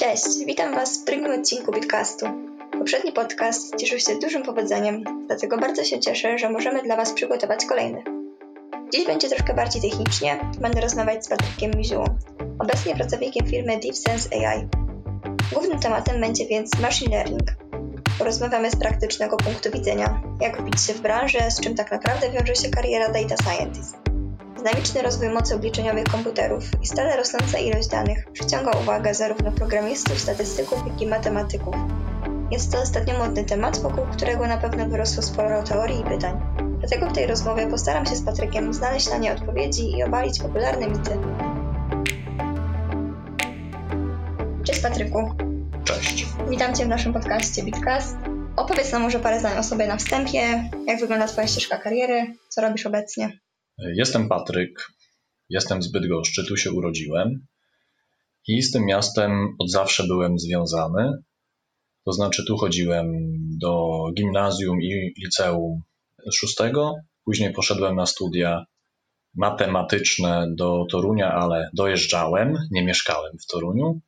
Cześć, witam Was w drugim odcinku Bitcastu. Poprzedni podcast cieszył się dużym powodzeniem, dlatego bardzo się cieszę, że możemy dla Was przygotować kolejny. Dziś będzie troszkę bardziej technicznie, będę rozmawiać z Patrykiem Miziułą, obecnie pracownikiem firmy DeepSense AI. Głównym tematem będzie więc machine learning. Porozmawiamy z praktycznego punktu widzenia, jak wbić się w branżę, z czym tak naprawdę wiąże się kariera data scientist. Dynamiczny rozwój mocy obliczeniowych komputerów i stale rosnąca ilość danych przyciąga uwagę zarówno programistów, statystyków, jak i matematyków. Jest to ostatnio modny temat, wokół którego na pewno wyrosło sporo teorii i pytań. Dlatego w tej rozmowie postaram się z Patrykiem znaleźć na nie odpowiedzi i obalić popularne mity. Cześć Patryku. Cześć. Witam Cię w naszym podcaście Bitcast. Opowiedz nam może parę zdań o sobie na wstępie, jak wygląda Twoja ścieżka kariery, co robisz obecnie. Jestem Patryk, jestem z Bydgoszczy, tu się urodziłem i z tym miastem od zawsze byłem związany. To znaczy, tu chodziłem do gimnazjum i liceum szóstego, później poszedłem na studia matematyczne do Torunia, ale dojeżdżałem, nie mieszkałem w Toruniu.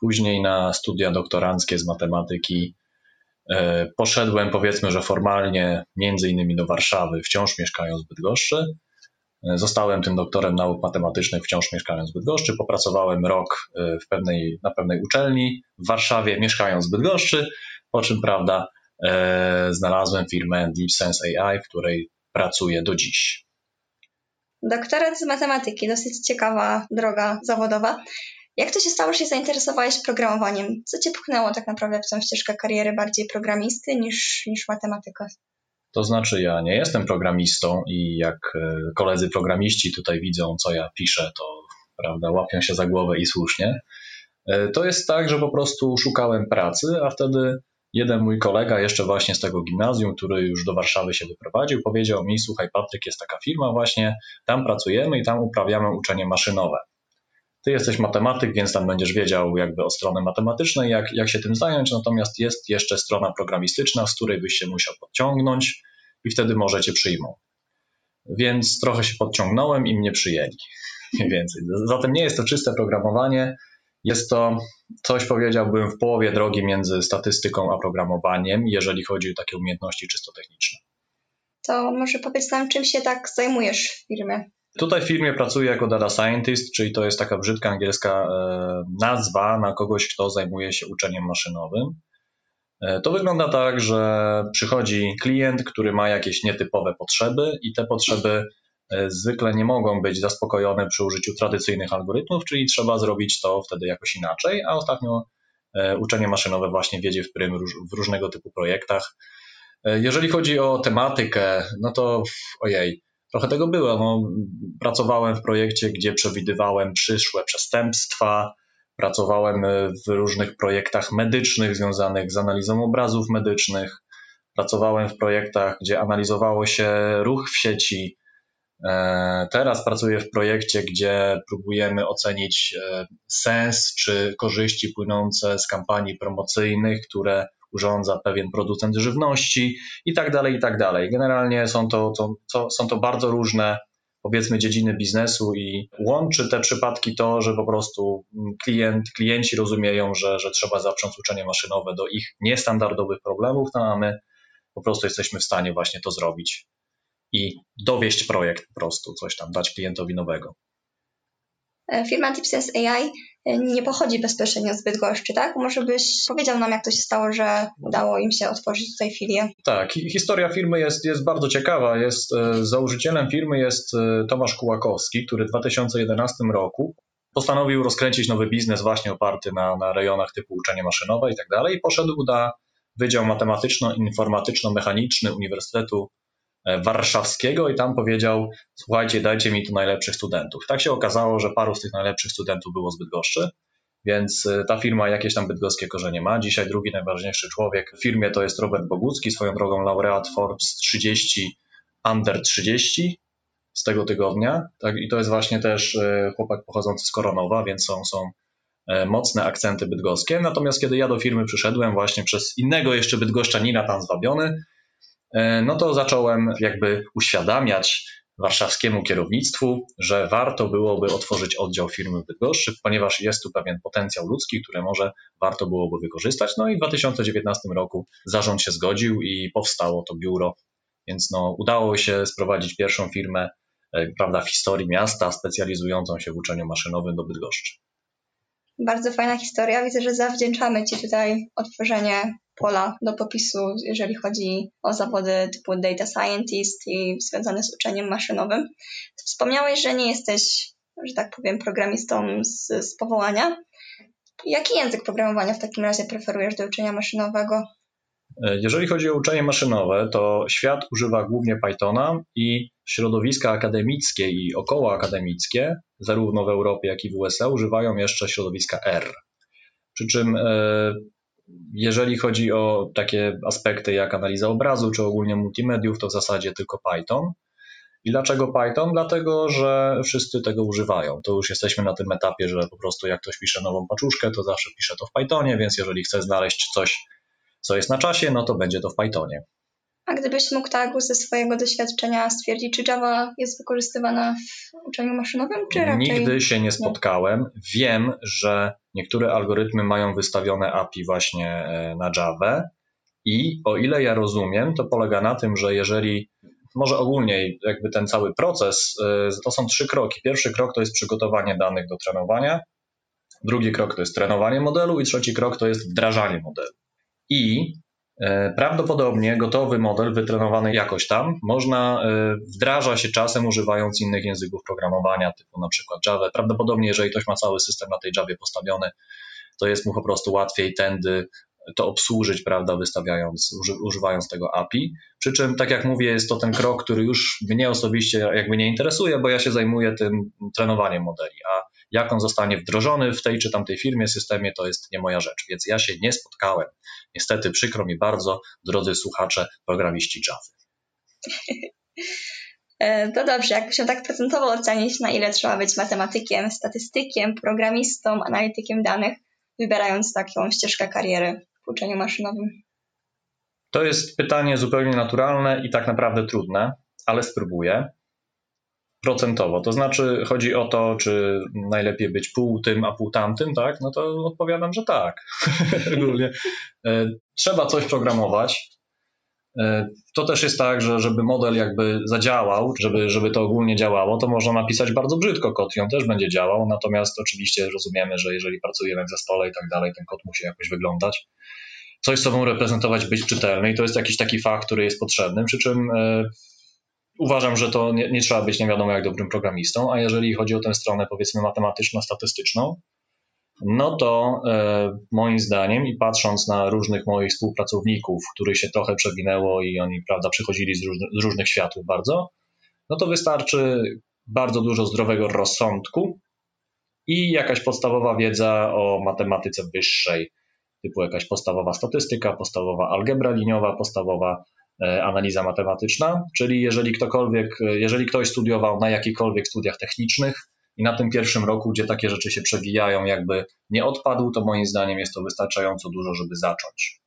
Później na studia doktoranckie z matematyki e, poszedłem, powiedzmy, że formalnie, między innymi do Warszawy, wciąż mieszkając w Bydgoszczy. Zostałem tym doktorem nauk matematycznych, wciąż mieszkając w Bydgoszczy. Popracowałem rok e, w pewnej, na pewnej uczelni w Warszawie, mieszkając w Bydgoszczy, po czym, prawda, e, znalazłem firmę DeepSense AI, w której pracuję do dziś. Doktorat z matematyki, dosyć ciekawa droga zawodowa. Jak to się stało, że się zainteresowałeś programowaniem? Co cię pchnęło tak naprawdę w tą ścieżkę kariery bardziej programisty niż, niż matematyka? To znaczy, ja nie jestem programistą i jak e, koledzy programiści tutaj widzą, co ja piszę, to prawda, łapią się za głowę i słusznie. E, to jest tak, że po prostu szukałem pracy, a wtedy jeden mój kolega, jeszcze właśnie z tego gimnazjum, który już do Warszawy się wyprowadził, powiedział mi: Słuchaj, Patryk, jest taka firma, właśnie tam pracujemy i tam uprawiamy uczenie maszynowe. Ty jesteś matematyk, więc tam będziesz wiedział jakby o stronę matematycznej, jak, jak się tym zająć, natomiast jest jeszcze strona programistyczna, z której byś się musiał podciągnąć i wtedy może cię przyjmą. Więc trochę się podciągnąłem i mnie przyjęli. Mniej więcej. Zatem nie jest to czyste programowanie, jest to coś, powiedziałbym, w połowie drogi między statystyką a programowaniem, jeżeli chodzi o takie umiejętności czysto techniczne. To może powiedz nam, czym się tak zajmujesz w firmie? Tutaj w firmie pracuję jako data scientist, czyli to jest taka brzydka angielska e, nazwa na kogoś, kto zajmuje się uczeniem maszynowym. E, to wygląda tak, że przychodzi klient, który ma jakieś nietypowe potrzeby i te potrzeby e, zwykle nie mogą być zaspokojone przy użyciu tradycyjnych algorytmów, czyli trzeba zrobić to wtedy jakoś inaczej, a ostatnio uczenie maszynowe właśnie wiedzie w prym w różnego typu projektach. Jeżeli chodzi o tematykę, no to ojej, trochę tego było. No, pracowałem w projekcie, gdzie przewidywałem przyszłe przestępstwa, pracowałem w różnych projektach medycznych związanych z analizą obrazów medycznych, pracowałem w projektach, gdzie analizowało się ruch w sieci. E, teraz pracuję w projekcie, gdzie próbujemy ocenić e, sens czy korzyści płynące z kampanii promocyjnych, które urządza pewien producent żywności i tak dalej, i tak dalej. Generalnie są to, to, to, są to bardzo różne powiedzmy dziedziny biznesu i łączy te przypadki to, że po prostu klient, klienci rozumieją, że, że trzeba zaprząc uczenie maszynowe do ich niestandardowych problemów, no a my po prostu jesteśmy w stanie właśnie to zrobić i dowieść projekt po prostu, coś tam dać klientowi nowego. E, firma DeepSense AI nie pochodzi bezpośrednio z Bydgoszczy, tak? Może byś powiedział nam, jak to się stało, że udało im się otworzyć tutaj filię? Tak, historia firmy jest, jest bardzo ciekawa. Jest, e, założycielem firmy jest Tomasz Kułakowski, który w 2011 roku postanowił rozkręcić nowy biznes właśnie oparty na, na rejonach typu uczenie maszynowe i tak dalej poszedł na Wydział Matematyczno-Informatyczno-Mechaniczny Uniwersytetu E, warszawskiego i tam powiedział: Słuchajcie, dajcie mi tu najlepszych studentów. Tak się okazało, że paru z tych najlepszych studentów było z Bydgoszczy, więc e, ta firma jakieś tam bydgoskie korzenie ma. Dzisiaj drugi najważniejszy człowiek w firmie to jest Robert Bogucki, swoją drogą laureat Forbes 30 Under 30 z tego tygodnia. Tak, I to jest właśnie też e, chłopak pochodzący z Koronowa, więc są, są mocne akcenty bydgoskie. Natomiast kiedy ja do firmy przyszedłem właśnie przez innego jeszcze bydgoszczanina tam zwabiony, E, no to zacząłem jakby uświadamiać warszawskiemu kierownictwu, że warto byłoby otworzyć oddział firmy w Bydgoszczy, ponieważ jest tu pewien potencjał ludzki, który może warto byłoby wykorzystać. No i w 2019 roku zarząd się zgodził i powstało to biuro, więc no, udało się sprowadzić pierwszą firmę e, prawda, w historii miasta specjalizującą się w uczeniu maszynowym do Bydgoszczy. Bardzo fajna historia. Widzę, że zawdzięczamy Ci tutaj otworzenie pola do popisu, jeżeli chodzi o zawody typu data scientist i związane z uczeniem maszynowym. Wspomniałeś, że nie jesteś, że tak powiem, programistą z, z powołania. Jaki język programowania w takim razie preferujesz do uczenia maszynowego? Jeżeli chodzi o uczenie maszynowe, to świat używa głównie Pythona i środowiska akademickie i okołoakademickie, zarówno w Europie, jak i w USA, używają jeszcze środowiska R. Przy czym e, jeżeli chodzi o takie aspekty jak analiza obrazu czy ogólnie multimediów, to w zasadzie tylko Python. I dlaczego Python? Dlatego, że wszyscy tego używają. To już jesteśmy na tym etapie, że po prostu jak ktoś pisze nową paczuszkę, to zawsze pisze to w Pythonie, więc jeżeli chce znaleźć coś, co jest na czasie, no to będzie to w Pythonie. A gdybyś mógł tak ze swojego doświadczenia stwierdzić, czy Java jest wykorzystywana w uczeniu maszynowym, czy raczej... Nigdy się nie spotkałem. Wiem, że niektóre algorytmy mają wystawione API właśnie e, na Java i o ile ja rozumiem, to polega na tym, że jeżeli może ogólnie jakby ten cały proces, e, to są trzy kroki. Pierwszy krok to jest przygotowanie danych do trenowania, drugi krok to jest trenowanie modelu i trzeci krok to jest wdrażanie modelu. I prawdopodobnie gotowy model wytrenowany jakoś tam można e, wdraża się czasem używając innych języków programowania, typu na przykład Java. Prawdopodobnie, jeżeli ktoś ma cały system na tej Javie postawiony, to jest mu po prostu łatwiej tędy to obsłużyć, prawda, wystawiając, używając tego API. Przy czym, tak jak mówię, jest to ten krok, który już mnie osobiście jakby nie interesuje, bo ja się zajmuję tym trenowaniem modeli, a jak on zostanie wdrożony w tej czy tamtej firmie, systemie, to jest nie moja rzecz. Więc ja się nie spotkałem. Niestety przykro mi bardzo, drodzy słuchacze, programiści Java. E, to dobrze, jakbyś się tak procentowo ocenić, na ile trzeba być matematykiem, statystykiem, programistą, analitykiem danych, wybierając taką ścieżkę kariery w uczeniu maszynowym? To jest pytanie zupełnie naturalne i tak naprawdę trudne, ale spróbuję procentowo. To znaczy chodzi o to, czy najlepiej być pół tym, a pół tamtym, tak? No to odpowiadam, że tak. Ogólnie. E, trzeba coś programować. E, to też jest tak, że żeby model jakby zadziałał, żeby, żeby to ogólnie działało, to można napisać bardzo brzydko kod i on też będzie działał, natomiast oczywiście rozumiemy, że jeżeli pracujemy w zespole i tak dalej, ten kod musi jakoś wyglądać. Coś sobą reprezentować, być czytelny i to jest jakiś taki fakt, który jest potrzebny, przy czym e, uważam, że to nie, nie, trzeba być nie wiadomo jak dobrym programistą, a jeżeli chodzi o tę stronę powiedzmy matematyczno-statystyczną, no to e, moim zdaniem i patrząc na różnych moich współpracowników, których się trochę przewinęło i oni prawda, przychodzili z, różny, z różnych światów bardzo, no to wystarczy bardzo dużo zdrowego rozsądku i jakaś podstawowa wiedza o matematyce wyższej, typu jakaś podstawowa statystyka, podstawowa algebra liniowa, podstawowa analiza matematyczna, czyli jeżeli ktokolwiek, e, jeżeli ktoś studiował na jakichkolwiek studiach technicznych i na tym pierwszym roku, gdzie takie rzeczy się przewijają, jakby nie odpadł, to moim zdaniem jest to wystarczająco dużo, żeby zacząć.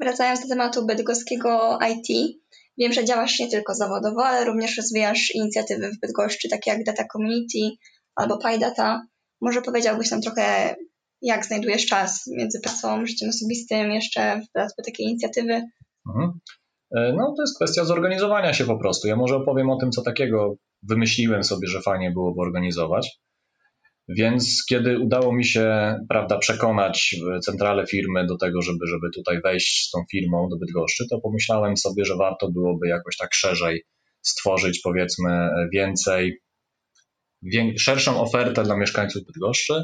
Wracając do tematu bydgoskiego IT, wiem, że działasz nie tylko zawodowo, ale również rozwijasz inicjatywy w Bydgoszczy, takie jak Data Community albo PyData. Może powiedziałbyś nam trochę, jak znajdujesz czas między pracą, życiem osobistym, jeszcze w dodatku takiej inicjatywy? Mhm. E, no, to jest kwestia zorganizowania się po prostu. Ja może opowiem o tym, co takiego wymyśliłem sobie, że fajnie byłoby organizować. Więc kiedy udało mi się, prawda, przekonać centralę firmy do tego, żeby, żeby tutaj wejść z tą firmą do Bydgoszczy, to pomyślałem sobie, że warto byłoby jakoś tak szerzej stworzyć, powiedzmy, więcej, szerszą ofertę dla mieszkańców Bydgoszczy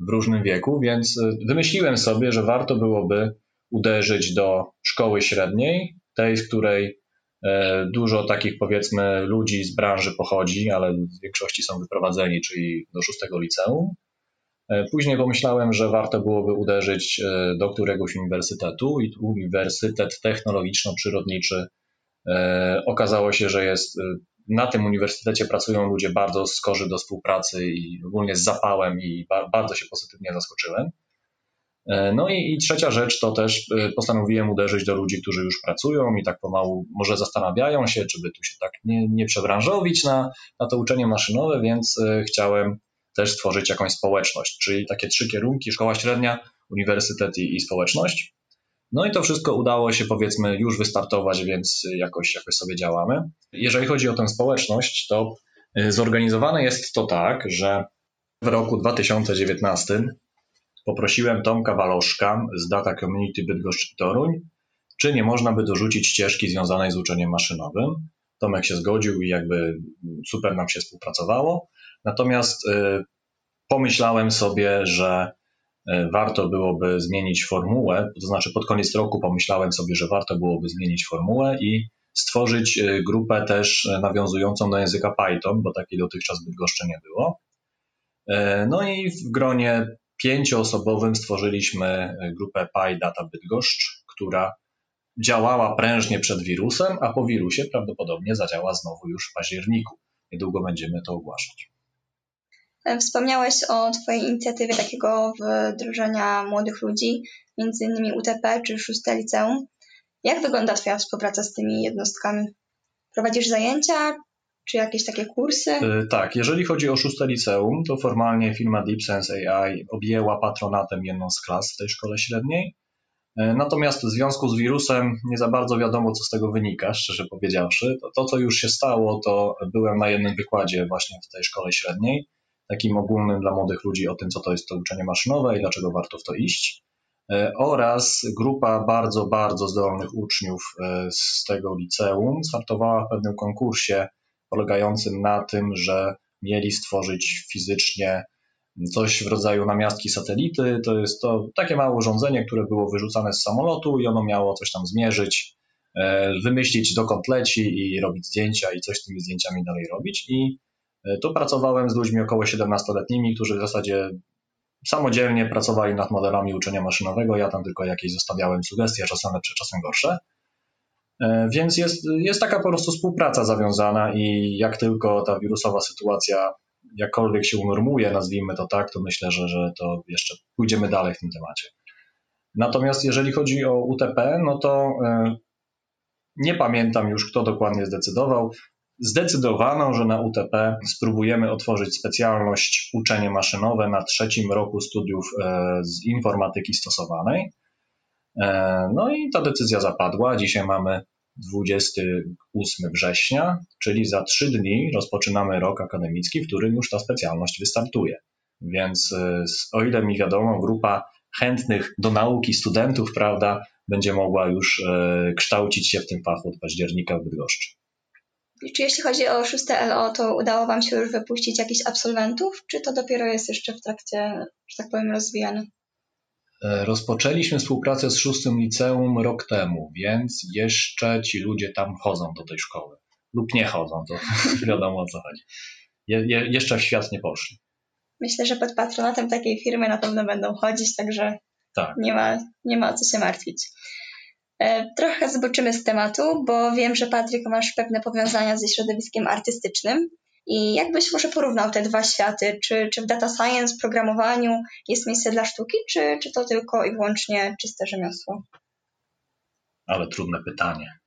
w różnym wieku, więc e, wymyśliłem sobie, że warto byłoby uderzyć do szkoły średniej, tej, z której e, dużo takich powiedzmy ludzi z branży pochodzi, ale w większości są wyprowadzeni, czyli do szóstego liceum. E, później pomyślałem, że warto byłoby uderzyć e, do któregoś uniwersytetu i Uniwersytet Technologiczno-Przyrodniczy okazało się, że jest na tym uniwersytecie pracują ludzie bardzo skorzy do współpracy i ogólnie z zapałem i bardzo się pozytywnie zaskoczyłem. E, no i, i, trzecia rzecz to też e, postanowiłem uderzyć do ludzi, którzy już pracują i tak pomału może zastanawiają się, czy by tu się tak nie, nie przebranżowić na, na to uczenie maszynowe, więc e, chciałem też stworzyć jakąś społeczność, czyli takie trzy kierunki, szkoła średnia, uniwersytet i, i społeczność. No i to wszystko udało się powiedzmy już wystartować, więc jakoś, jakoś sobie działamy. Jeżeli chodzi o tę społeczność, to zorganizowane jest to tak, że w roku 2019 Poprosiłem Tomka Waloszka z Data Community Bydgoszcz Toruń, czy nie można by dorzucić ścieżki związanej z uczeniem maszynowym. Tomek się zgodził i jakby super nam się współpracowało. Natomiast y, pomyślałem sobie, że y, warto byłoby zmienić formułę, to znaczy pod koniec roku pomyślałem sobie, że warto byłoby zmienić formułę i stworzyć y, grupę też nawiązującą do języka Python, bo takiej dotychczas Bydgoszczy nie było. No i w gronie pięcioosobowym stworzyliśmy e, grupę Pi Data Bydgoszcz, która działała prężnie przed wirusem, a po wirusie prawdopodobnie zadziała znowu już w październiku. Niedługo będziemy to ogłaszać. E, wspomniałeś o Twojej inicjatywie takiego wdrożenia młodych ludzi, między innymi UTP czy szóste liceum. Jak wygląda Twoja współpraca z tymi jednostkami? Prowadzisz zajęcia, czy jakieś takie kursy? E, tak, jeżeli chodzi o szóste liceum, to formalnie firma DeepSense AI objęła patronatem jedną z klas w tej szkole średniej. E, natomiast w związku z wirusem nie za bardzo wiadomo, co z tego wynika, szczerze powiedziawszy. To, to, co już się stało, to byłem na jednym wykładzie właśnie w tej szkole średniej, takim ogólnym dla młodych ludzi o tym, co to jest to uczenie maszynowe i dlaczego warto w to iść. E, oraz grupa bardzo, bardzo zdolnych uczniów z tego liceum startowała w pewnym konkursie polegającym na tym, że mieli stworzyć fizycznie coś w rodzaju namiastki satelity. To jest to takie małe urządzenie, które było wyrzucane z samolotu i ono miało coś tam zmierzyć, e, wymyślić dokąd leci i robić zdjęcia i coś z tymi zdjęciami dalej robić. I e, tu pracowałem z ludźmi około 17-letnimi, którzy w zasadzie samodzielnie pracowali nad modelami uczenia maszynowego. Ja tam tylko jakieś zostawiałem sugestie, czasem lepsze, czasem gorsze. E, więc jest, jest taka po prostu współpraca zawiązana i jak tylko ta wirusowa sytuacja jakkolwiek się unormuje, nazwijmy to tak, to myślę, że, że to jeszcze pójdziemy dalej w tym temacie. Natomiast jeżeli chodzi o UTP, no to e, nie pamiętam już, kto dokładnie zdecydował. Zdecydowano, że na UTP spróbujemy otworzyć specjalność uczenie maszynowe na trzecim roku studiów e, z informatyki stosowanej. E, no i ta decyzja zapadła. Dzisiaj mamy 28 września, czyli za trzy dni rozpoczynamy rok akademicki, w którym już ta specjalność wystartuje. Więc e, o ile mi wiadomo, grupa chętnych do nauki studentów, prawda, będzie mogła już e, kształcić się w tym fachu od października w Bydgoszczy. Czy jeśli chodzi o szóste LO, to udało Wam się już wypuścić jakichś absolwentów, czy to dopiero jest jeszcze w trakcie, że tak powiem, rozwijane? E, rozpoczęliśmy współpracę z szóstym liceum rok temu, więc jeszcze ci ludzie tam chodzą do tej szkoły. Lub nie chodzą, to wiadomo o co chodzi. Je, je, jeszcze w świat nie poszli. Myślę, że pod patronatem takiej firmy na pewno będą chodzić, także tak. nie, ma, nie ma o co się martwić. E, trochę zboczymy z tematu, bo wiem, że Patryk masz pewne powiązania ze środowiskiem artystycznym. I jakbyś może porównał te dwa światy? Czy, czy w data science, programowaniu jest miejsce dla sztuki, czy, czy to tylko i wyłącznie czyste rzemiosło? Ale trudne pytanie.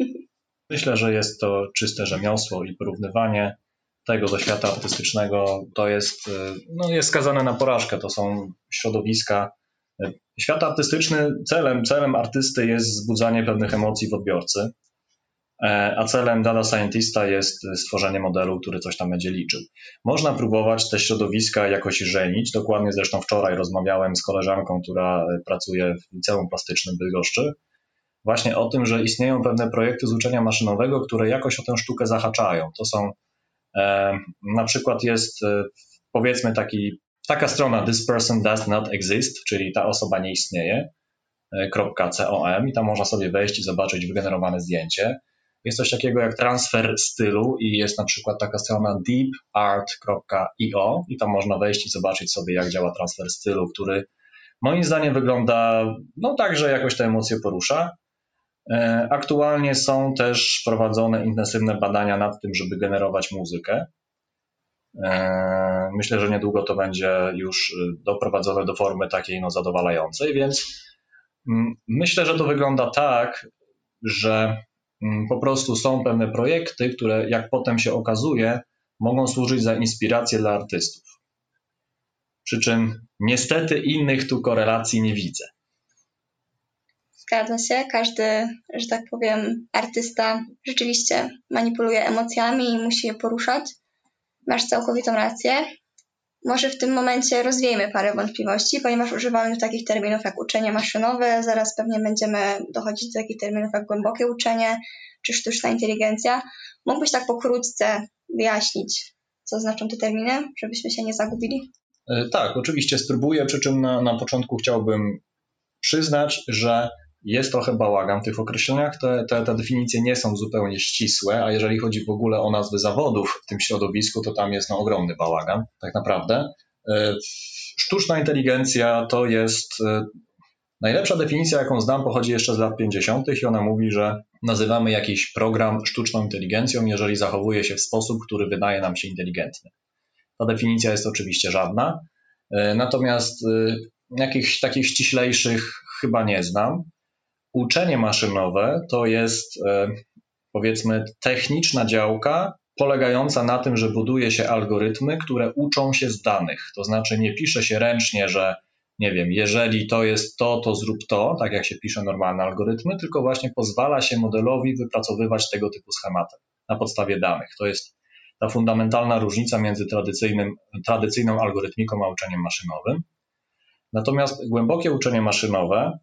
Myślę, że jest to czyste rzemiosło i porównywanie tego do świata artystycznego to jest, no jest skazane na porażkę. To są środowiska. Świat artystyczny, celem, celem artysty jest wzbudzanie pewnych emocji w odbiorcy. E, a celem data scientista jest stworzenie modelu, który coś tam będzie liczył. Można próbować te środowiska jakoś żenić. Dokładnie zresztą wczoraj rozmawiałem z koleżanką, która pracuje w liceum plastycznym Bydgoszczy, właśnie o tym, że istnieją pewne projekty z uczenia maszynowego, które jakoś o tę sztukę zahaczają. To są e, na przykład jest e, powiedzmy taki, taka strona this person does not exist, czyli ta osoba nie istnieje, .com i tam można sobie wejść i zobaczyć wygenerowane zdjęcie. Jest coś takiego jak transfer stylu i jest na przykład taka strona deepart.io i tam można wejść i zobaczyć sobie, jak działa transfer stylu, który moim zdaniem wygląda no tak, że jakoś te emocje porusza. E, aktualnie są też prowadzone intensywne badania nad tym, żeby generować muzykę. E, myślę, że niedługo to będzie już doprowadzone do formy takiej no, zadowalającej, więc mm, myślę, że to wygląda tak, że po prostu są pewne projekty, które jak potem się okazuje, mogą służyć za inspirację dla artystów. Przy czym niestety innych tu korelacji nie widzę. Zgadza się. Każdy, że tak powiem, artysta rzeczywiście manipuluje emocjami i musi je poruszać. Masz całkowitą rację. Może w tym momencie rozwiejmy parę wątpliwości, ponieważ używamy takich terminów jak uczenie maszynowe, zaraz pewnie będziemy dochodzić do takich terminów jak głębokie uczenie czy sztuczna inteligencja. Mógłbyś tak pokrótce wyjaśnić, co znaczą te terminy, żebyśmy się nie zagubili? E, tak, oczywiście spróbuję, przy czym na, na początku chciałbym przyznać, że jest trochę bałagan w tych określeniach. Te, te, te definicje nie są zupełnie ścisłe, a jeżeli chodzi w ogóle o nazwy zawodów w tym środowisku, to tam jest no, ogromny bałagan, tak naprawdę. E, sztuczna inteligencja to jest e, Najlepsza definicja, jaką znam, pochodzi jeszcze z lat 50. i ona mówi, że nazywamy jakiś program sztuczną inteligencją, jeżeli zachowuje się w sposób, który wydaje nam się inteligentny. Ta definicja jest oczywiście żadna, e, natomiast jakichś takich ściślejszych chyba nie znam. Uczenie maszynowe to jest e, powiedzmy techniczna działka polegająca na tym, że buduje się algorytmy, które uczą się z danych. To znaczy nie pisze się ręcznie, że nie wiem, jeżeli to jest to, to zrób to, tak jak się pisze normalne algorytmy, tylko właśnie pozwala się modelowi wypracowywać tego typu schematy na podstawie danych. To jest ta fundamentalna różnica między tradycyjnym, tradycyjną algorytmiką a uczeniem maszynowym. Natomiast głębokie uczenie maszynowe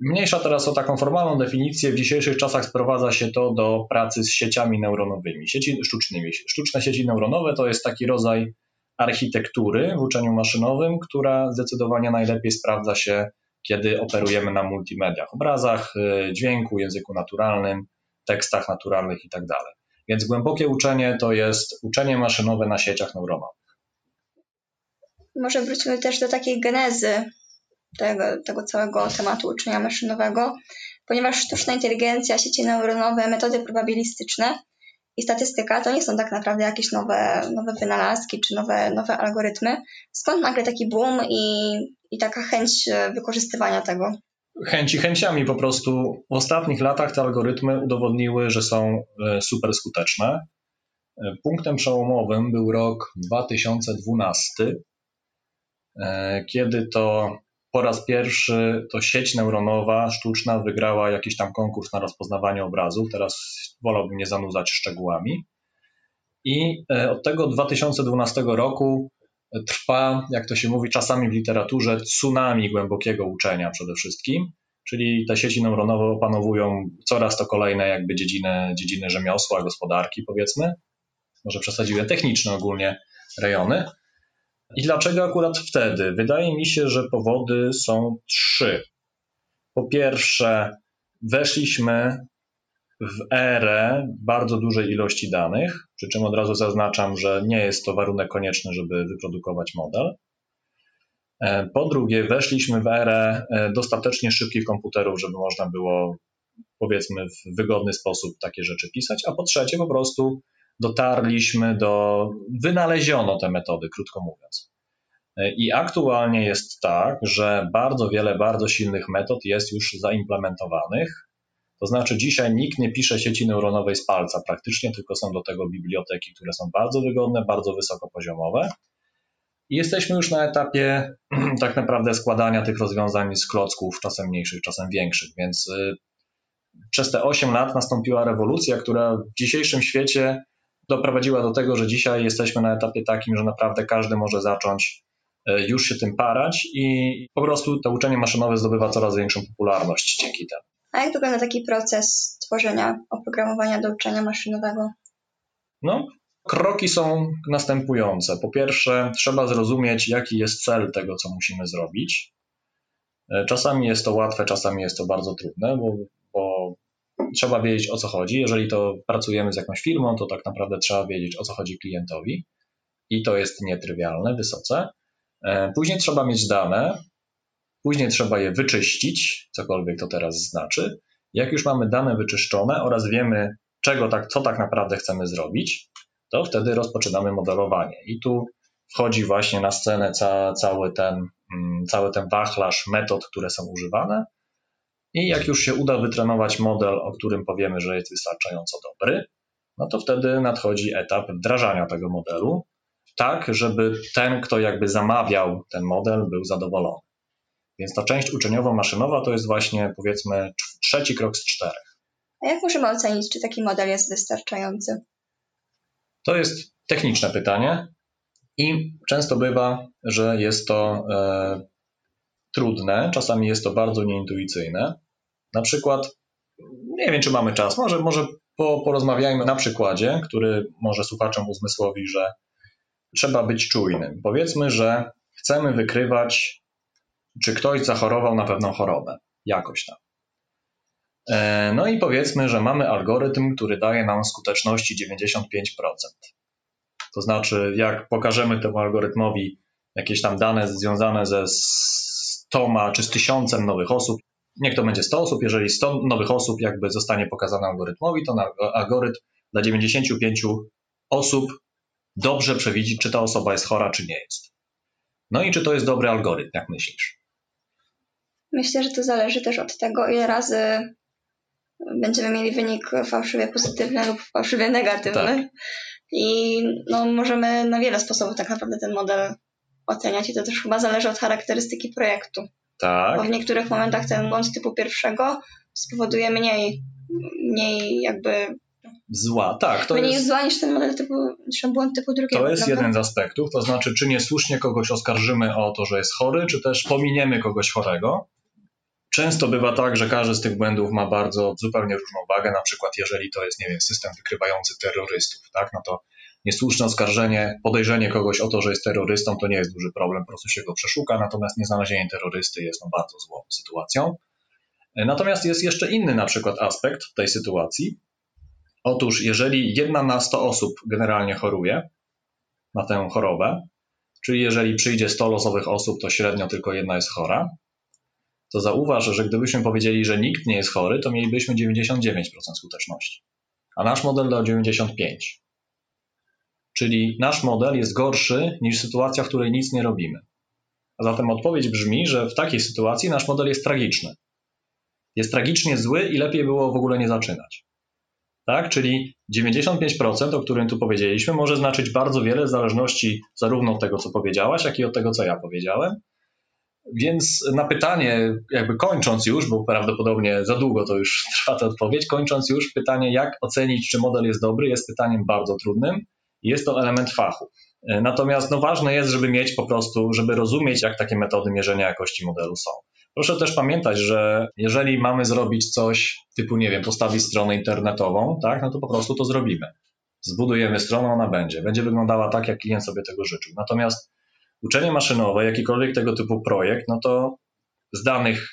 Mniejsza teraz o taką formalną definicję. W dzisiejszych czasach sprowadza się to do pracy z sieciami neuronowymi, sieci sztucznymi. Sztuczne sieci neuronowe to jest taki rodzaj architektury w uczeniu maszynowym, która zdecydowanie najlepiej sprawdza się, kiedy operujemy na multimediach, obrazach, y, dźwięku, języku naturalnym, tekstach naturalnych itd. Tak Więc głębokie uczenie to jest uczenie maszynowe na sieciach neuronowych. Może wróćmy też do takiej genezy tego, tego całego tematu uczenia maszynowego, ponieważ sztuczna inteligencja, sieci neuronowe, metody probabilistyczne i statystyka to nie są tak naprawdę jakieś nowe, nowe wynalazki czy nowe, nowe algorytmy. Skąd nagle taki boom i, i taka chęć e, wykorzystywania tego? Chęci chęciami po prostu. W ostatnich latach te algorytmy udowodniły, że są e, super skuteczne. E, punktem przełomowym był rok 2012, kiedy to po raz pierwszy to sieć neuronowa sztuczna wygrała jakiś tam konkurs na rozpoznawanie obrazów. Teraz wolałbym nie zanudzać szczegółami. I e, od tego 2012 roku trwa, jak to się mówi czasami w literaturze, tsunami głębokiego uczenia przede wszystkim. Czyli te sieci neuronowe opanowują coraz to kolejne jakby dziedziny, dziedziny rzemiosła, gospodarki powiedzmy. Może przesadziłem techniczne ogólnie rejony. I dlaczego akurat wtedy? Wydaje mi się, że powody są trzy. Po pierwsze, weszliśmy w erę bardzo dużej ilości danych, przy czym od razu zaznaczam, że nie jest to warunek konieczny, żeby wyprodukować model. E, po drugie, weszliśmy w erę e, dostatecznie szybkich komputerów, żeby można było, powiedzmy, w wygodny sposób takie rzeczy pisać. A po trzecie, po prostu dotarliśmy do, wynaleziono te metody, krótko mówiąc. I aktualnie jest tak, że bardzo wiele bardzo silnych metod jest już zaimplementowanych. To znaczy, dzisiaj nikt nie pisze sieci neuronowej z palca praktycznie, tylko są do tego biblioteki, które są bardzo wygodne, bardzo wysokopoziomowe. I jesteśmy już na etapie tak naprawdę składania tych rozwiązań z klocków, czasem mniejszych, czasem większych, więc y, przez te 8 lat nastąpiła rewolucja, która w dzisiejszym świecie doprowadziła do tego, że dzisiaj jesteśmy na etapie takim, że naprawdę każdy może zacząć e, już się tym parać i po prostu to uczenie maszynowe zdobywa coraz większą popularność dzięki temu. A jak wygląda taki proces tworzenia oprogramowania do uczenia maszynowego? No, kroki są następujące. Po pierwsze, trzeba zrozumieć, jaki jest cel tego, co musimy zrobić. E, czasami jest to łatwe, czasami jest to bardzo trudne, bo, bo trzeba wiedzieć o co chodzi. Jeżeli to pracujemy z jakąś firmą, to tak naprawdę trzeba wiedzieć o co chodzi klientowi i to jest nietrywialne wysoce. E, później trzeba mieć dane, później trzeba je wyczyścić, cokolwiek to teraz znaczy. Jak już mamy dane wyczyszczone oraz wiemy, czego tak, co tak naprawdę chcemy zrobić, to wtedy rozpoczynamy modelowanie. I tu wchodzi właśnie na scenę ca, cały, ten, mm, cały ten wachlarz metod, które są używane. I jak już się uda wytrenować model, o którym powiemy, że jest wystarczająco dobry, no to wtedy nadchodzi etap wdrażania tego modelu, tak, żeby ten, kto jakby zamawiał ten model, był zadowolony. Więc ta część uczeniowo-maszynowa to jest właśnie powiedzmy trzeci krok z czterech. A jak możemy ocenić, czy taki model jest wystarczający? To jest techniczne pytanie i często bywa, że jest to e, trudne, czasami jest to bardzo nieintuicyjne. Na przykład, nie wiem, czy mamy czas, może, może po, porozmawiajmy na przykładzie, który może słuchaczom uzmysłowi, że trzeba być czujnym. Powiedzmy, że chcemy wykrywać, czy ktoś zachorował na pewną chorobę, jakoś tam. E, no i powiedzmy, że mamy algorytm, który daje nam skuteczności 95%. To znaczy, jak pokażemy temu algorytmowi jakieś tam dane związane ze 100 czy z tysiącem nowych osób, niech to będzie 100 osób, jeżeli 100 nowych osób jakby zostanie pokazane algorytmowi, to algorytm dla 95 osób dobrze przewidzi, czy ta osoba jest chora, czy nie jest. No i czy to jest dobry algorytm, jak myślisz? Myślę, że to zależy też od tego, ile razy będziemy mieli wynik fałszywie pozytywny lub fałszywie negatywny. Tak. I no, możemy na wiele sposobów tak naprawdę ten model oceniać i to też chyba zależy od charakterystyki projektu. Tak. Bo w niektórych momentach ten błąd typu pierwszego spowoduje mniej, mniej jakby zła. Tak, to mniej jest zła niż ten model typu, niż ten błąd typu drugiego. To jest prawda? jeden z aspektów, to znaczy czy niesłusznie kogoś oskarżymy o to, że jest chory, czy też pominiemy kogoś chorego. Często bywa tak, że każdy z tych błędów ma bardzo zupełnie różną wagę, na przykład jeżeli to jest, nie wiem, system wykrywający terrorystów, tak, no to niesłuszne oskarżenie, podejrzenie kogoś o to, że jest terrorystą, to nie jest duży problem, po prostu się go przeszuka, natomiast nieznalezienie terrorysty jest no bardzo złą sytuacją. Natomiast jest jeszcze inny na przykład aspekt tej sytuacji. Otóż jeżeli jedna na 100 osób generalnie choruje na tę chorobę, czyli jeżeli przyjdzie 100 losowych osób, to średnio tylko jedna jest chora, to zauważ, że gdybyśmy powiedzieli, że nikt nie jest chory, to mielibyśmy 99% skuteczności, a nasz model dał 95%. Czyli nasz model jest gorszy niż sytuacja, w której nic nie robimy. A zatem odpowiedź brzmi, że w takiej sytuacji nasz model jest tragiczny. Jest tragicznie zły i lepiej było w ogóle nie zaczynać. Tak? Czyli 95%, o którym tu powiedzieliśmy, może znaczyć bardzo wiele w zależności zarówno od tego, co powiedziałaś, jak i od tego, co ja powiedziałem. Więc na pytanie, jakby kończąc już, bo prawdopodobnie za długo to już trwa ta odpowiedź, kończąc już, pytanie, jak ocenić, czy model jest dobry, jest pytaniem bardzo trudnym. Jest to element fachu. Natomiast no, ważne jest, żeby mieć po prostu, żeby rozumieć, jak takie metody mierzenia jakości modelu są. Proszę też pamiętać, że jeżeli mamy zrobić coś typu, nie wiem, postawić stronę internetową, tak, no to po prostu to zrobimy. Zbudujemy stronę, ona będzie. Będzie wyglądała tak, jak klient sobie tego życzył. Natomiast uczenie maszynowe, jakikolwiek tego typu projekt, no to z danych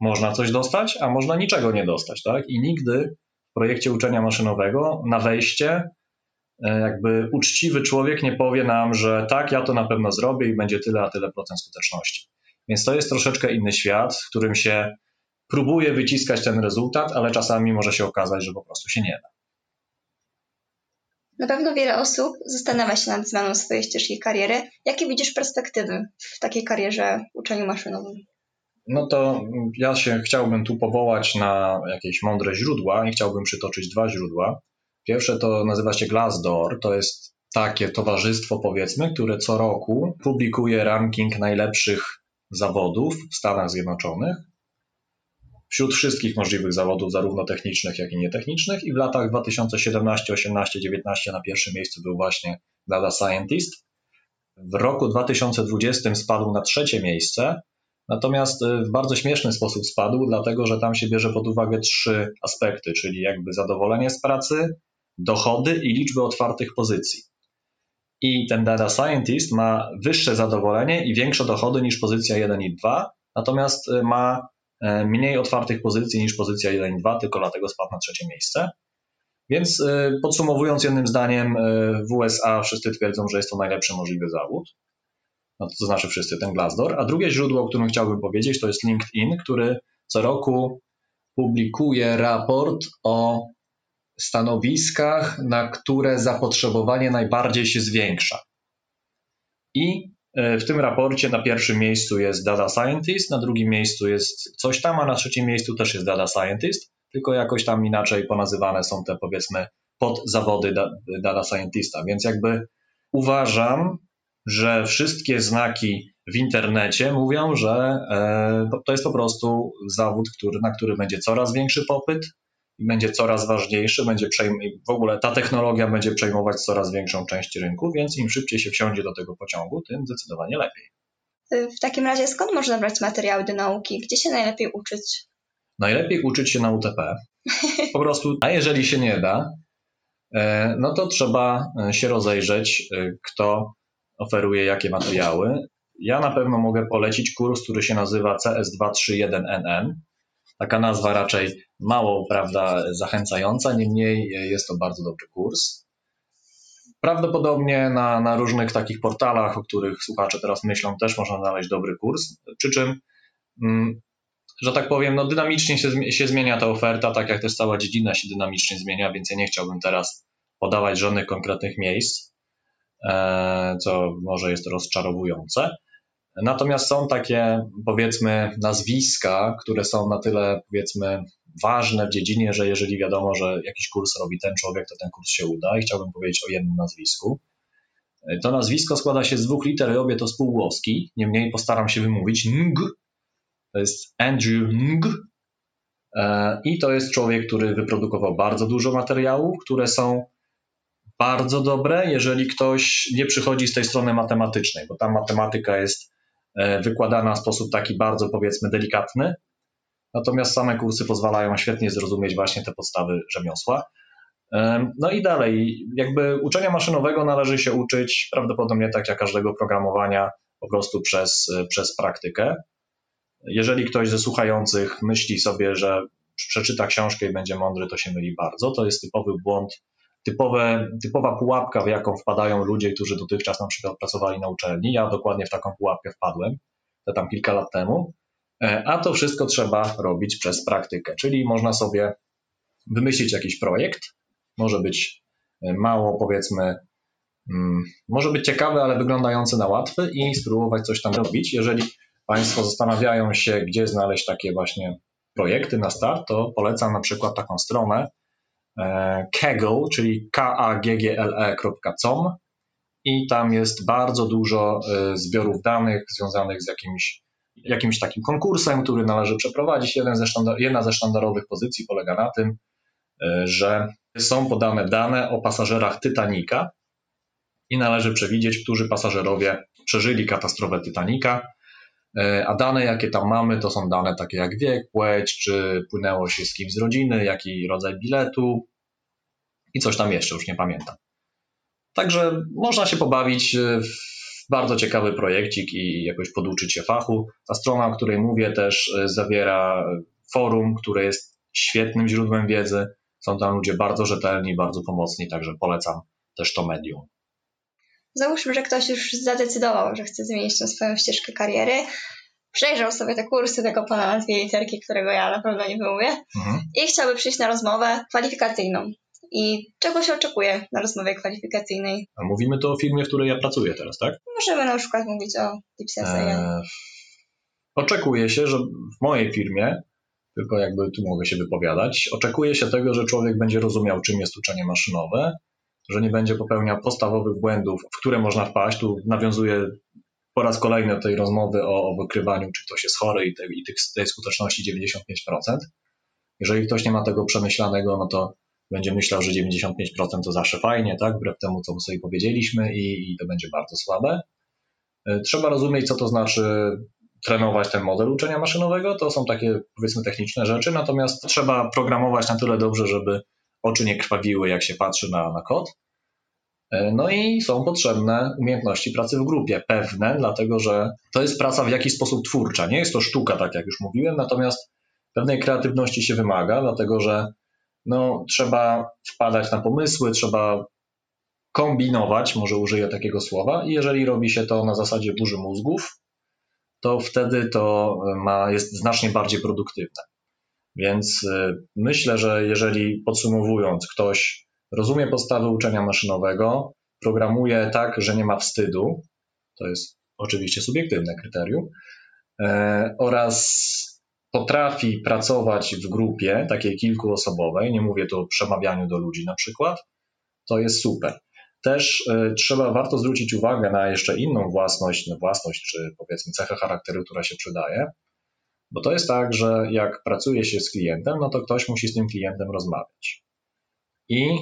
można coś dostać, a można niczego nie dostać, tak? I nigdy w projekcie uczenia maszynowego na wejście e, jakby uczciwy człowiek nie powie nam, że tak, ja to na pewno zrobię i będzie tyle, a tyle procent skuteczności. Więc to jest troszeczkę inny świat, w którym się próbuje wyciskać ten rezultat, ale czasami może się okazać, że po prostu się nie da. Na pewno wiele osób zastanawia się nad zmianą swojej ścieżki kariery. Jakie widzisz perspektywy w takiej karierze uczeniu maszynowym? No to ja się chciałbym tu powołać na jakieś mądre źródła i chciałbym przytoczyć dwa źródła. Pierwsze to nazywa się Glassdoor, to jest takie towarzystwo, powiedzmy, które co roku publikuje ranking najlepszych zawodów w Stanach Zjednoczonych wśród wszystkich możliwych zawodów, zarówno technicznych, jak i nietechnicznych. I w latach 2017, 18, 19 na pierwszym miejscu był właśnie Data Scientist. W roku 2020 spadł na trzecie miejsce, natomiast y, w bardzo śmieszny sposób spadł, dlatego że tam się bierze pod uwagę trzy aspekty, czyli jakby zadowolenie z pracy, dochody i liczbę otwartych pozycji. I ten data scientist ma wyższe zadowolenie i większe dochody niż pozycja 1 i 2, natomiast y, ma E, mniej otwartych pozycji niż pozycja 1 i 2, tylko dlatego spadł na trzecie miejsce. Więc e, podsumowując jednym zdaniem, e, w USA wszyscy twierdzą, że jest to najlepszy możliwy zawód. No to znaczy wszyscy, ten Glassdoor. A drugie źródło, o którym chciałbym powiedzieć, to jest LinkedIn, który co roku publikuje raport o stanowiskach, na które zapotrzebowanie najbardziej się zwiększa. I e, w tym raporcie na pierwszym miejscu jest data scientist, na drugim miejscu jest coś tam, a na trzecim miejscu też jest data scientist, tylko jakoś tam inaczej ponazywane są te powiedzmy podzawody data scientista. Więc jakby uważam, że wszystkie znaki w internecie mówią, że e, to jest po prostu zawód, który, na który będzie coraz większy popyt i będzie coraz ważniejszy, będzie przejm- w ogóle ta technologia będzie przejmować coraz większą część rynku, więc im szybciej się wsiądzie do tego pociągu, tym zdecydowanie lepiej. W takim razie skąd można brać materiały do nauki? Gdzie się najlepiej uczyć? Najlepiej uczyć się na UTP. Po prostu, a jeżeli się nie da, e, no to trzeba się rozejrzeć, e, kto oferuje jakie materiały. Ja na pewno mogę polecić kurs, który się nazywa CS231NN. Taka nazwa raczej mało, prawda, zachęcająca, niemniej jest to bardzo dobry kurs. Prawdopodobnie na, na różnych takich portalach, o których słuchacze teraz myślą, też można znaleźć dobry kurs. Przy czym, mm, że tak powiem, no dynamicznie się, się zmienia ta oferta, tak jak też cała dziedzina się dynamicznie zmienia, więc ja nie chciałbym teraz podawać żadnych konkretnych miejsc, e, co może jest rozczarowujące. Natomiast są takie, powiedzmy, nazwiska, które są na tyle, powiedzmy, ważne w dziedzinie, że jeżeli wiadomo, że jakiś kurs robi ten człowiek, to ten kurs się uda i chciałbym powiedzieć o jednym nazwisku. To nazwisko składa się z dwóch liter i obie to spółgłoski, niemniej postaram się wymówić Ng. To jest Andrew Ng. E, I to jest człowiek, który wyprodukował bardzo dużo materiałów, które są bardzo dobre, jeżeli ktoś nie przychodzi z tej strony matematycznej, bo tam matematyka jest wykładana w sposób taki bardzo, powiedzmy, delikatny. Natomiast same kursy pozwalają świetnie zrozumieć właśnie te podstawy rzemiosła. E, no i dalej, jakby uczenia maszynowego należy się uczyć prawdopodobnie tak jak każdego programowania, po prostu przez, przez praktykę. Jeżeli ktoś ze słuchających myśli sobie, że przeczyta książkę i będzie mądry, to się myli bardzo. To jest typowy błąd typowe, typowa pułapka, w jaką wpadają ludzie, którzy dotychczas na przykład pracowali na uczelni. Ja dokładnie w taką pułapkę wpadłem, to tam kilka lat temu. E, a to wszystko trzeba robić przez praktykę, czyli można sobie wymyślić jakiś projekt, może być e, mało, powiedzmy, mm, może być ciekawy, ale wyglądający na łatwy i spróbować coś tam robić. Jeżeli Państwo zastanawiają się, gdzie znaleźć takie właśnie projekty na start, to polecam na przykład taką stronę Kaggle, czyli kaggle.com i tam jest bardzo dużo e, zbiorów danych związanych z jakimś, jakimś takim konkursem, który należy przeprowadzić. Jeden ze jedna ze sztandarowych pozycji polega na tym, e, że są podane dane o pasażerach Titanica i należy przewidzieć, którzy pasażerowie przeżyli katastrofę Titanica E, a dane, jakie tam mamy, to są dane takie jak wiek, płeć, czy płynęło się z kimś z rodziny, jaki rodzaj biletu i coś tam jeszcze, już nie pamiętam. Także można się pobawić w bardzo ciekawy projekcik i jakoś poduczyć się fachu. Ta strona, o której mówię, też e, zawiera forum, które jest świetnym źródłem wiedzy. Są tam ludzie bardzo rzetelni, bardzo pomocni, także polecam też to medium. Załóżmy, że ktoś już zadecydował, że chce zmienić tą swoją ścieżkę kariery, przejrzał sobie te kursy tego pana na dwie literki, którego ja na pewno nie wymówię mhm. i chciałby przyjść na rozmowę kwalifikacyjną. I czego się oczekuje na rozmowie kwalifikacyjnej? A mówimy to o firmie, w której ja pracuję teraz, tak? Możemy na przykład mówić o Dipsesa. Eee, oczekuje się, że w mojej firmie, tylko jakby tu mogę się wypowiadać, oczekuje się tego, że człowiek będzie rozumiał, czym jest uczenie maszynowe, że nie będzie popełniał podstawowych błędów, w które można wpaść. Tu nawiązuję po raz kolejny do tej rozmowy o, o wykrywaniu, czy ktoś jest chory i, te, i tej skuteczności 95%. Jeżeli ktoś nie ma tego przemyślanego, no to będzie myślał, że 95% to zawsze fajnie, tak? Wbrew temu, co sobie powiedzieliśmy, i, i to będzie bardzo słabe. E, trzeba rozumieć, co to znaczy trenować ten model uczenia maszynowego. To są takie, powiedzmy, techniczne rzeczy, natomiast trzeba programować na tyle dobrze, żeby oczy nie krwawiły, jak się patrzy na, na kod. E, no i są potrzebne umiejętności pracy w grupie, pewne, dlatego że to jest praca w jakiś sposób twórcza. Nie jest to sztuka, tak jak już mówiłem, natomiast pewnej kreatywności się wymaga, dlatego że no, trzeba wpadać na pomysły, trzeba kombinować, może użyję takiego słowa, i jeżeli robi się to na zasadzie burzy mózgów, to wtedy to ma, jest znacznie bardziej produktywne. Więc y, myślę, że jeżeli podsumowując, ktoś rozumie podstawy uczenia maszynowego, programuje tak, że nie ma wstydu, to jest oczywiście subiektywne kryterium, e, oraz potrafi pracować w grupie takiej kilkuosobowej, nie mówię tu o przemawianiu do ludzi na przykład, to jest super. Też y, trzeba, warto zwrócić uwagę na jeszcze inną własność, no własność czy powiedzmy cechę charakteru, która się przydaje, bo to jest tak, że jak pracuje się z klientem, no to ktoś musi z tym klientem rozmawiać. I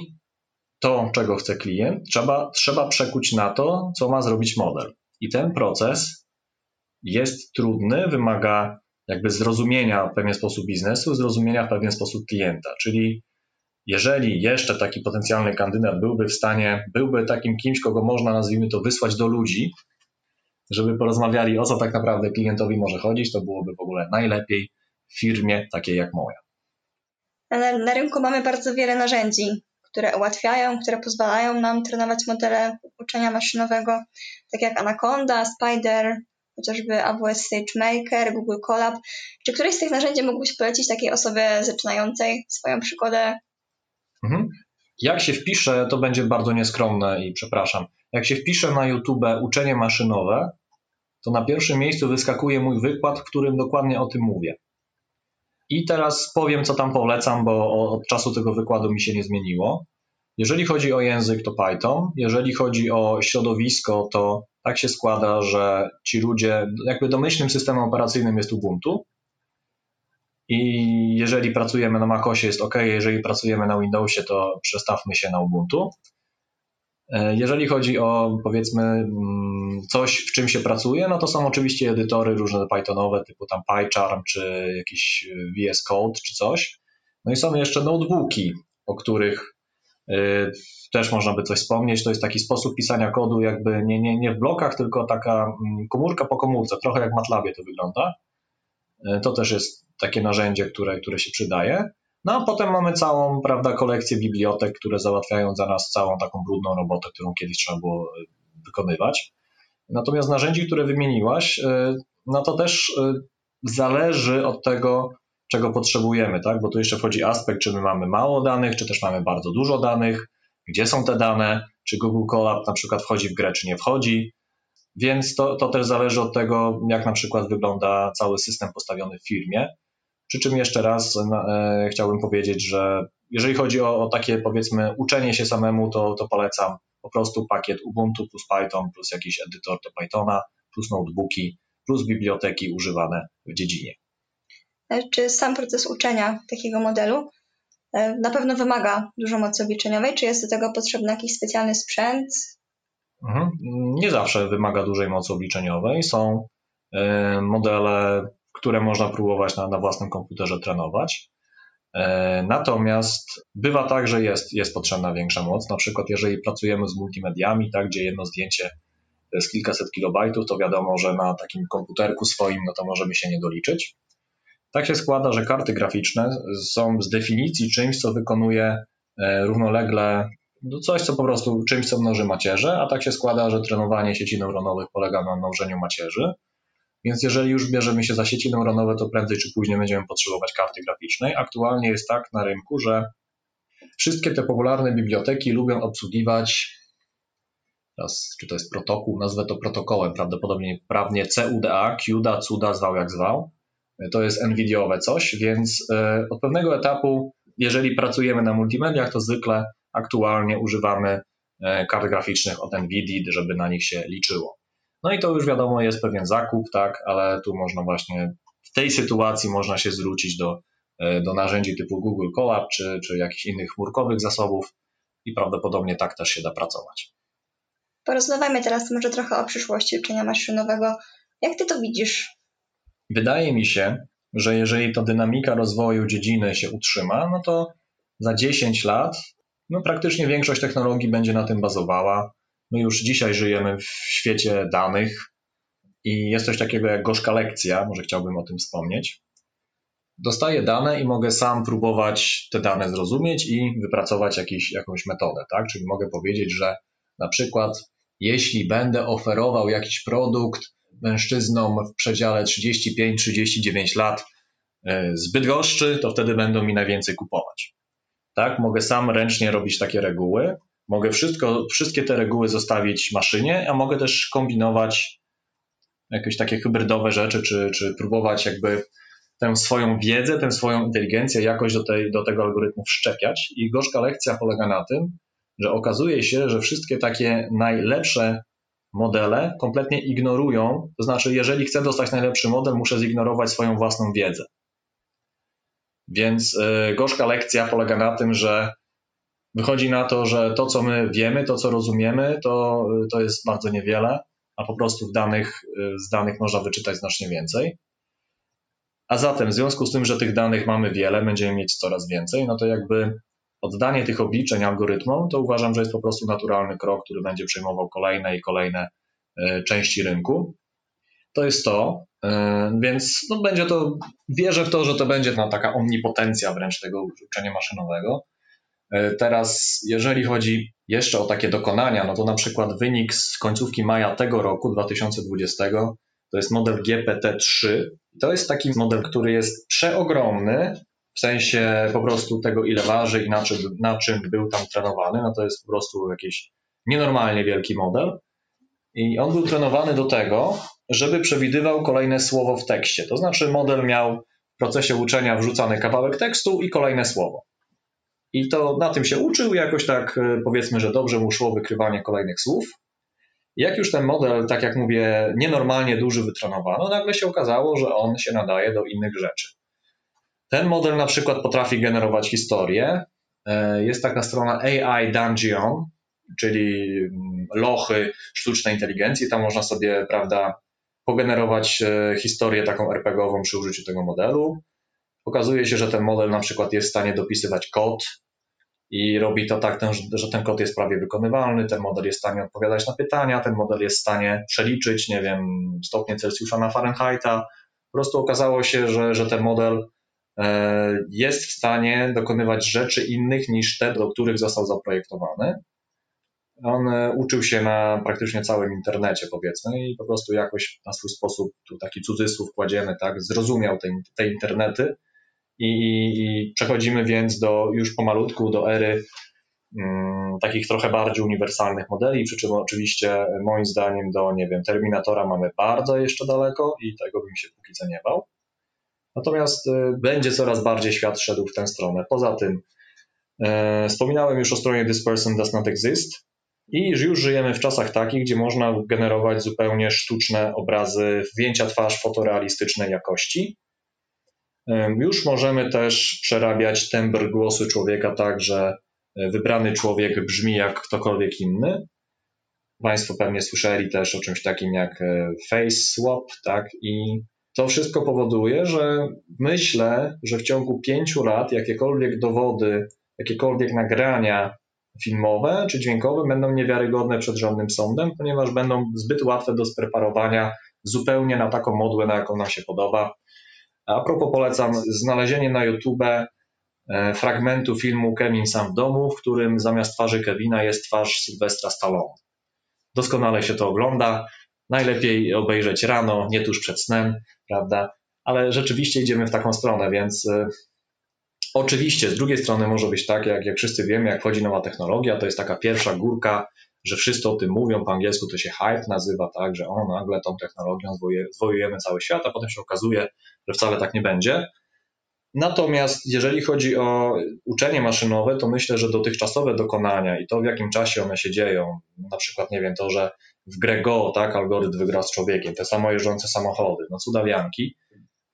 to, czego chce klient, trzeba, trzeba przekuć na to, co ma zrobić model. I ten proces jest trudny, wymaga jakby zrozumienia w pewien sposób biznesu, zrozumienia w pewien sposób klienta. Czyli jeżeli jeszcze taki potencjalny kandydat byłby w stanie, byłby takim kimś, kogo można, nazwijmy to, wysłać do ludzi, żeby porozmawiali o co tak naprawdę klientowi może chodzić, to byłoby w ogóle najlepiej w firmie takiej jak moja. Na, na rynku mamy bardzo wiele narzędzi, które ułatwiają, które pozwalają nam trenować modele uczenia maszynowego, tak jak Anaconda, Spider, chociażby AWS SageMaker, Google Colab. Czy któreś z tych narzędzi mógłbyś polecić takiej osobie zaczynającej swoją przygodę? Mhm. Jak się wpisze, to będzie bardzo nieskromne i przepraszam. Jak się wpisze na YouTube uczenie maszynowe, to na pierwszym miejscu wyskakuje mój wykład, w którym dokładnie o tym mówię. I teraz powiem, co tam polecam, bo od czasu tego wykładu mi się nie zmieniło. Jeżeli chodzi o język, to Python. Jeżeli chodzi o środowisko, to tak się składa, że ci ludzie, jakby domyślnym systemem operacyjnym jest Ubuntu. I jeżeli pracujemy na MacOSie jest OK, jeżeli pracujemy na Windowsie, to przestawmy się na Ubuntu. E, jeżeli chodzi o powiedzmy mm, coś, w czym się pracuje, no to są oczywiście edytory różne Pythonowe, typu tam PyCharm, czy jakiś VS Code, czy coś. No i są jeszcze notebooki, o których e, też można by coś wspomnieć. To jest taki sposób pisania kodu, jakby nie, nie, nie w blokach, tylko taka mm, komórka po komórce, trochę jak w MATLABie to wygląda. E, to też jest takie narzędzie, które, które się przydaje. No a potem mamy całą, prawda, kolekcję bibliotek, które załatwiają za nas całą taką brudną robotę, którą kiedyś trzeba było e, wykonywać. Natomiast narzędzi, które wymieniłaś, e, no to też e, zależy od tego, czego potrzebujemy, tak? Bo tu jeszcze wchodzi aspekt, czy my mamy mało danych, czy też mamy bardzo dużo danych, gdzie są te dane, czy Google Colab na przykład wchodzi w grę, czy nie wchodzi. Więc to, to też zależy od tego, jak na przykład wygląda cały system postawiony w firmie. Przy czym jeszcze raz e, chciałbym powiedzieć, że jeżeli chodzi o, o, takie powiedzmy uczenie się samemu, to, to polecam po prostu pakiet Ubuntu plus Python plus jakiś edytor do Pythona plus notebooki plus biblioteki używane w dziedzinie. E, czy sam proces uczenia takiego modelu e, na pewno wymaga dużo mocy obliczeniowej? Czy jest do tego potrzebny jakiś specjalny sprzęt? Mhm. Nie zawsze wymaga dużej mocy obliczeniowej. Są modele które można próbować na, na własnym komputerze trenować. E, natomiast bywa tak, że jest, jest potrzebna większa moc. Na przykład, jeżeli pracujemy z multimediami, tak, gdzie jedno zdjęcie jest kilkaset kilobajtów, to wiadomo, że na takim komputerku swoim no to możemy się nie doliczyć. Tak się składa, że karty graficzne są z definicji czymś, co wykonuje e, równolegle no coś, co po prostu czymś, co mnoży macierze, a tak się składa, że trenowanie sieci neuronowych polega na mnożeniu macierzy. Więc jeżeli już bierzemy się za sieci neuronowe, to prędzej czy później będziemy potrzebować karty graficznej. Aktualnie jest tak na rynku, że wszystkie te popularne biblioteki lubią obsługiwać, teraz, czy to jest protokół, nazwę to protokołem, prawdopodobnie prawnie CUDA, CUDA, CUDA, zwał jak zwał. To jest NVIDIOwe coś, więc e, od pewnego etapu, jeżeli pracujemy na multimediach, to zwykle aktualnie używamy e, kart graficznych od NVIDIA, żeby na nich się liczyło. No i to już wiadomo jest pewien zakup, tak, ale tu można właśnie w tej sytuacji można się zwrócić do, e, do narzędzi typu Google Colab czy, czy jakichś innych chmurkowych zasobów i prawdopodobnie tak też się da pracować. Porozmawiamy teraz może trochę o przyszłości uczenia maszynowego. Jak ty to widzisz? Wydaje mi się, że jeżeli ta dynamika rozwoju dziedziny się utrzyma, no to za 10 lat no praktycznie większość technologii będzie na tym bazowała. My już dzisiaj żyjemy w świecie danych i jest coś takiego jak gorzka lekcja, może chciałbym o tym wspomnieć. Dostaję dane i mogę sam próbować te dane zrozumieć i wypracować jakiś, jakąś metodę, tak? Czyli mogę powiedzieć, że na przykład jeśli będę oferował jakiś produkt mężczyznom w przedziale 35-39 lat e, z Bydgoszczy, to wtedy będą mi najwięcej kupować. Tak, mogę sam ręcznie robić takie reguły. Mogę wszystko, wszystkie te reguły zostawić maszynie, a mogę też kombinować jakieś takie hybrydowe rzeczy, czy, czy próbować jakby tę swoją wiedzę, tę swoją inteligencję jakoś do, tej, do tego algorytmu wszczepiać. I gorzka lekcja polega na tym, że okazuje się, że wszystkie takie najlepsze modele kompletnie ignorują, to znaczy, jeżeli chcę dostać najlepszy model, muszę zignorować swoją własną wiedzę. Więc yy, gorzka lekcja polega na tym, że wychodzi na to, że to, co my wiemy, to, co rozumiemy, to, to jest bardzo niewiele, a po prostu w danych, z danych można wyczytać znacznie więcej. A zatem, w związku z tym, że tych danych mamy wiele, będziemy mieć coraz więcej, no to jakby oddanie tych obliczeń algorytmom, to uważam, że jest po prostu naturalny krok, który będzie przejmował kolejne i kolejne e, części rynku. To jest to, e, więc no będzie to, wierzę w to, że to będzie no, taka omnipotencja wręcz tego uczenia maszynowego. E, teraz, jeżeli chodzi jeszcze o takie dokonania, no to na przykład wynik z końcówki maja tego roku, 2020, to jest model GPT-3. To jest taki model, który jest przeogromny, w sensie po prostu tego, ile waży i na czym, na czym był tam trenowany. No to jest po prostu jakiś nienormalnie wielki model. I on był trenowany do tego, żeby przewidywał kolejne słowo w tekście. To znaczy, model miał w procesie uczenia wrzucany kawałek tekstu i kolejne słowo. I to na tym się uczył, jakoś tak e, powiedzmy, że dobrze mu szło wykrywanie kolejnych słów. Jak już ten model, tak jak mówię, nienormalnie duży wytrenowano, nagle się okazało, że on się nadaje do innych rzeczy. Ten model na przykład potrafi generować historię. E, jest taka strona AI Dungeon, czyli mm, lochy sztucznej inteligencji. Tam można sobie, prawda, pogenerować e, historię taką RPGową przy użyciu tego modelu. Okazuje się, że ten model na przykład jest w stanie dopisywać kod i robi to tak, że ten kod jest prawie wykonywalny, ten model jest w stanie odpowiadać na pytania, ten model jest w stanie przeliczyć, nie wiem, stopnie Celsjusza na Fahrenheita. Po prostu okazało się, że, że ten model E, jest w stanie dokonywać rzeczy innych niż te, do których został zaprojektowany. On e, uczył się na praktycznie całym internecie, powiedzmy, i po prostu jakoś na swój sposób, tu taki cudzysłów kładziemy, tak, zrozumiał te, te internety. I, I, przechodzimy więc do już pomalutku do ery mm, takich trochę bardziej uniwersalnych modeli, przy czym oczywiście moim zdaniem do, nie wiem, Terminatora mamy bardzo jeszcze daleko i tego bym się póki co nie bał. Natomiast y, będzie coraz bardziej świat szedł w tę stronę. Poza tym, e, wspominałem już o stronie This Person Does Not Exist i już żyjemy w czasach takich, gdzie można generować zupełnie sztuczne obrazy, zdjęcia twarz fotorealistycznej jakości. E, już możemy też przerabiać tembr głosu człowieka tak, że e, wybrany człowiek brzmi jak ktokolwiek inny. Państwo pewnie słyszeli też o czymś takim jak face swap, tak? I to wszystko powoduje, że myślę, że w ciągu pięciu lat jakiekolwiek dowody, jakiekolwiek nagrania filmowe czy dźwiękowe będą niewiarygodne przed żadnym sądem, ponieważ będą zbyt łatwe do spreparowania zupełnie na taką modłę, na jaką nam się podoba. A propos polecam znalezienie na YouTube e, fragmentu filmu Kevin sam w domu, w którym zamiast twarzy Kevina jest twarz Sylwestra Stallone. Doskonale się to ogląda. Najlepiej obejrzeć rano, nie tuż przed snem, prawda? Ale rzeczywiście idziemy w taką stronę, więc y, oczywiście z drugiej strony może być tak, jak, jak wszyscy wiemy, jak wchodzi nowa technologia, to jest taka pierwsza górka, że wszyscy o tym mówią, po angielsku to się hype nazywa, tak, że o, nagle tą technologią zwojujemy cały świat, a potem się okazuje, że wcale tak nie będzie. Natomiast jeżeli chodzi o uczenie maszynowe, to myślę, że dotychczasowe dokonania i to, w jakim czasie one się dzieją, na przykład, nie wiem, to, że w grę Go, tak, algorytm wygra z człowiekiem, te samojeżdżące samochody, no cudawianki.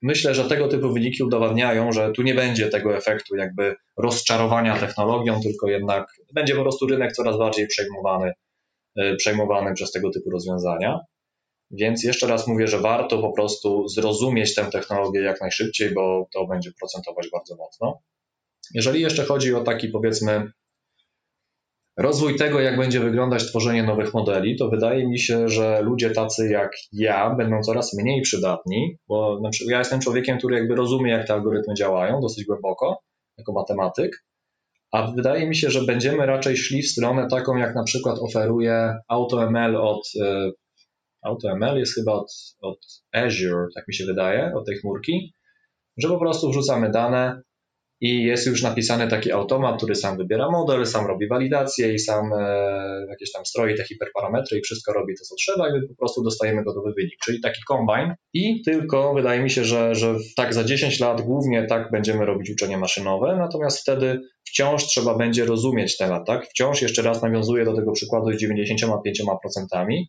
Myślę, że tego typu wyniki udowadniają, że tu nie będzie tego efektu jakby rozczarowania technologią, tylko jednak będzie po prostu rynek coraz bardziej przejmowany, y, przejmowany przez tego typu rozwiązania. Więc jeszcze raz mówię, że warto po prostu zrozumieć tę technologię jak najszybciej, bo to będzie procentować bardzo mocno. Jeżeli jeszcze chodzi o taki powiedzmy rozwój tego, jak będzie wyglądać tworzenie nowych modeli, to wydaje mi się, że ludzie tacy jak ja będą coraz mniej przydatni, bo ja jestem człowiekiem, który jakby rozumie, jak te algorytmy działają dosyć głęboko, jako matematyk, a wydaje mi się, że będziemy raczej szli w stronę taką, jak na przykład oferuje AutoML od e, AutoML jest chyba od, od Azure, tak mi się wydaje, od tej chmurki. że po prostu wrzucamy dane i jest już napisany taki automat, który sam wybiera model, sam robi walidację i sam e, jakieś tam stroi te hiperparametry i wszystko robi to, co trzeba i po prostu dostajemy gotowy wynik, czyli taki combine i tylko wydaje mi się, że, że tak za 10 lat głównie tak będziemy robić uczenie maszynowe, natomiast wtedy wciąż trzeba będzie rozumieć temat, tak? Wciąż jeszcze raz nawiązuję do tego przykładu z 95%,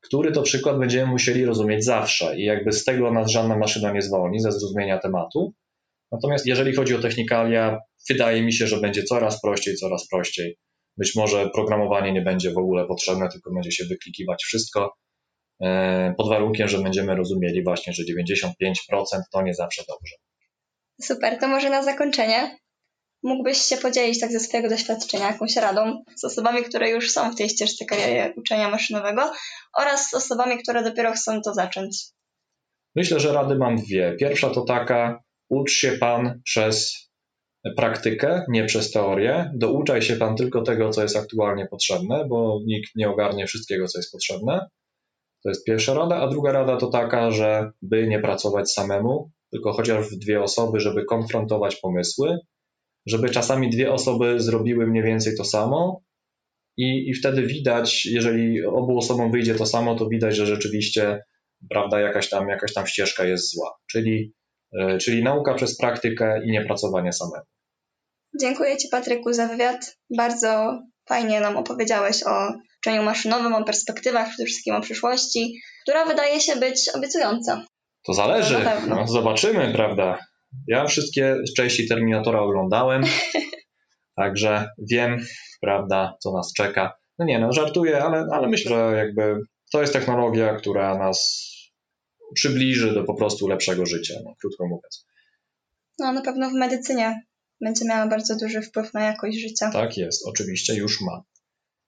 który to przykład będziemy musieli rozumieć zawsze i jakby z tego nas żadna maszyna nie zwolni, ze zrozumienia tematu. Natomiast jeżeli chodzi o technikalia, wydaje mi się, że będzie coraz prościej, coraz prościej. Być może programowanie nie będzie w ogóle potrzebne, tylko będzie się wyklikiwać wszystko, e, pod warunkiem, że będziemy rozumieli właśnie, że 95% to nie zawsze dobrze. Super, to może na zakończenie mógłbyś się podzielić tak ze swojego doświadczenia jakąś radą z osobami, które już są w tej ścieżce kariery uczenia maszynowego oraz z osobami, które dopiero chcą to zacząć? Myślę, że rady mam dwie. Pierwsza to taka, ucz się Pan przez praktykę, nie przez teorię. Douczaj się Pan tylko tego, co jest aktualnie potrzebne, bo nikt nie ogarnie wszystkiego, co jest potrzebne. To jest pierwsza rada. A druga rada to taka, że by nie pracować samemu, tylko chociaż w dwie osoby, żeby konfrontować pomysły, żeby czasami dwie osoby zrobiły mniej więcej to samo. I, I wtedy widać, jeżeli obu osobom wyjdzie to samo, to widać, że rzeczywiście prawda, jakaś tam, jakaś tam ścieżka jest zła. Czyli czyli nauka przez praktykę i nie pracowanie samemu. Dziękuję Ci Patryku za wywiad. Bardzo fajnie nam opowiedziałeś o uczeniu maszynowym, o perspektywach, przede wszystkim o przyszłości, która wydaje się być obiecująca. To zależy, no, zobaczymy, prawda. Ja wszystkie części Terminatora oglądałem, także wiem, prawda, co nas czeka. No nie, no żartuję, ale, ale myślę, że jakby to jest technologia, która nas przybliży do po prostu lepszego życia, no, krótko mówiąc. No na pewno w medycynie będzie miała bardzo duży wpływ na jakość życia. Tak jest, oczywiście już ma.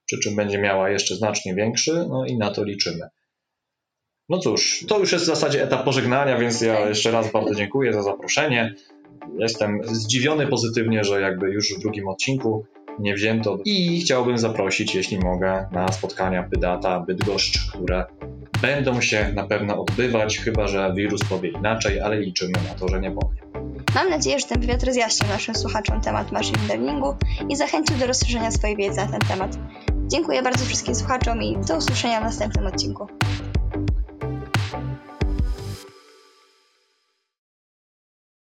Przy czym będzie miała jeszcze znacznie większy, no i na to liczymy. No cóż, to już jest w zasadzie etap pożegnania, więc ja jeszcze raz bardzo dziękuję za zaproszenie. Jestem zdziwiony pozytywnie, że jakby już w drugim odcinku nie wzięto i chciałbym zaprosić, jeśli mogę, na spotkania Bydata Bydgoszcz, które będą się na pewno odbywać, chyba że wirus powie inaczej, ale liczymy na to, że nie powie. Mam nadzieję, że ten wywiad rozjaśnił naszym słuchaczom temat machine learningu i zachęcił do rozszerzenia swojej wiedzy na ten temat. Dziękuję bardzo wszystkim słuchaczom i do usłyszenia w następnym odcinku.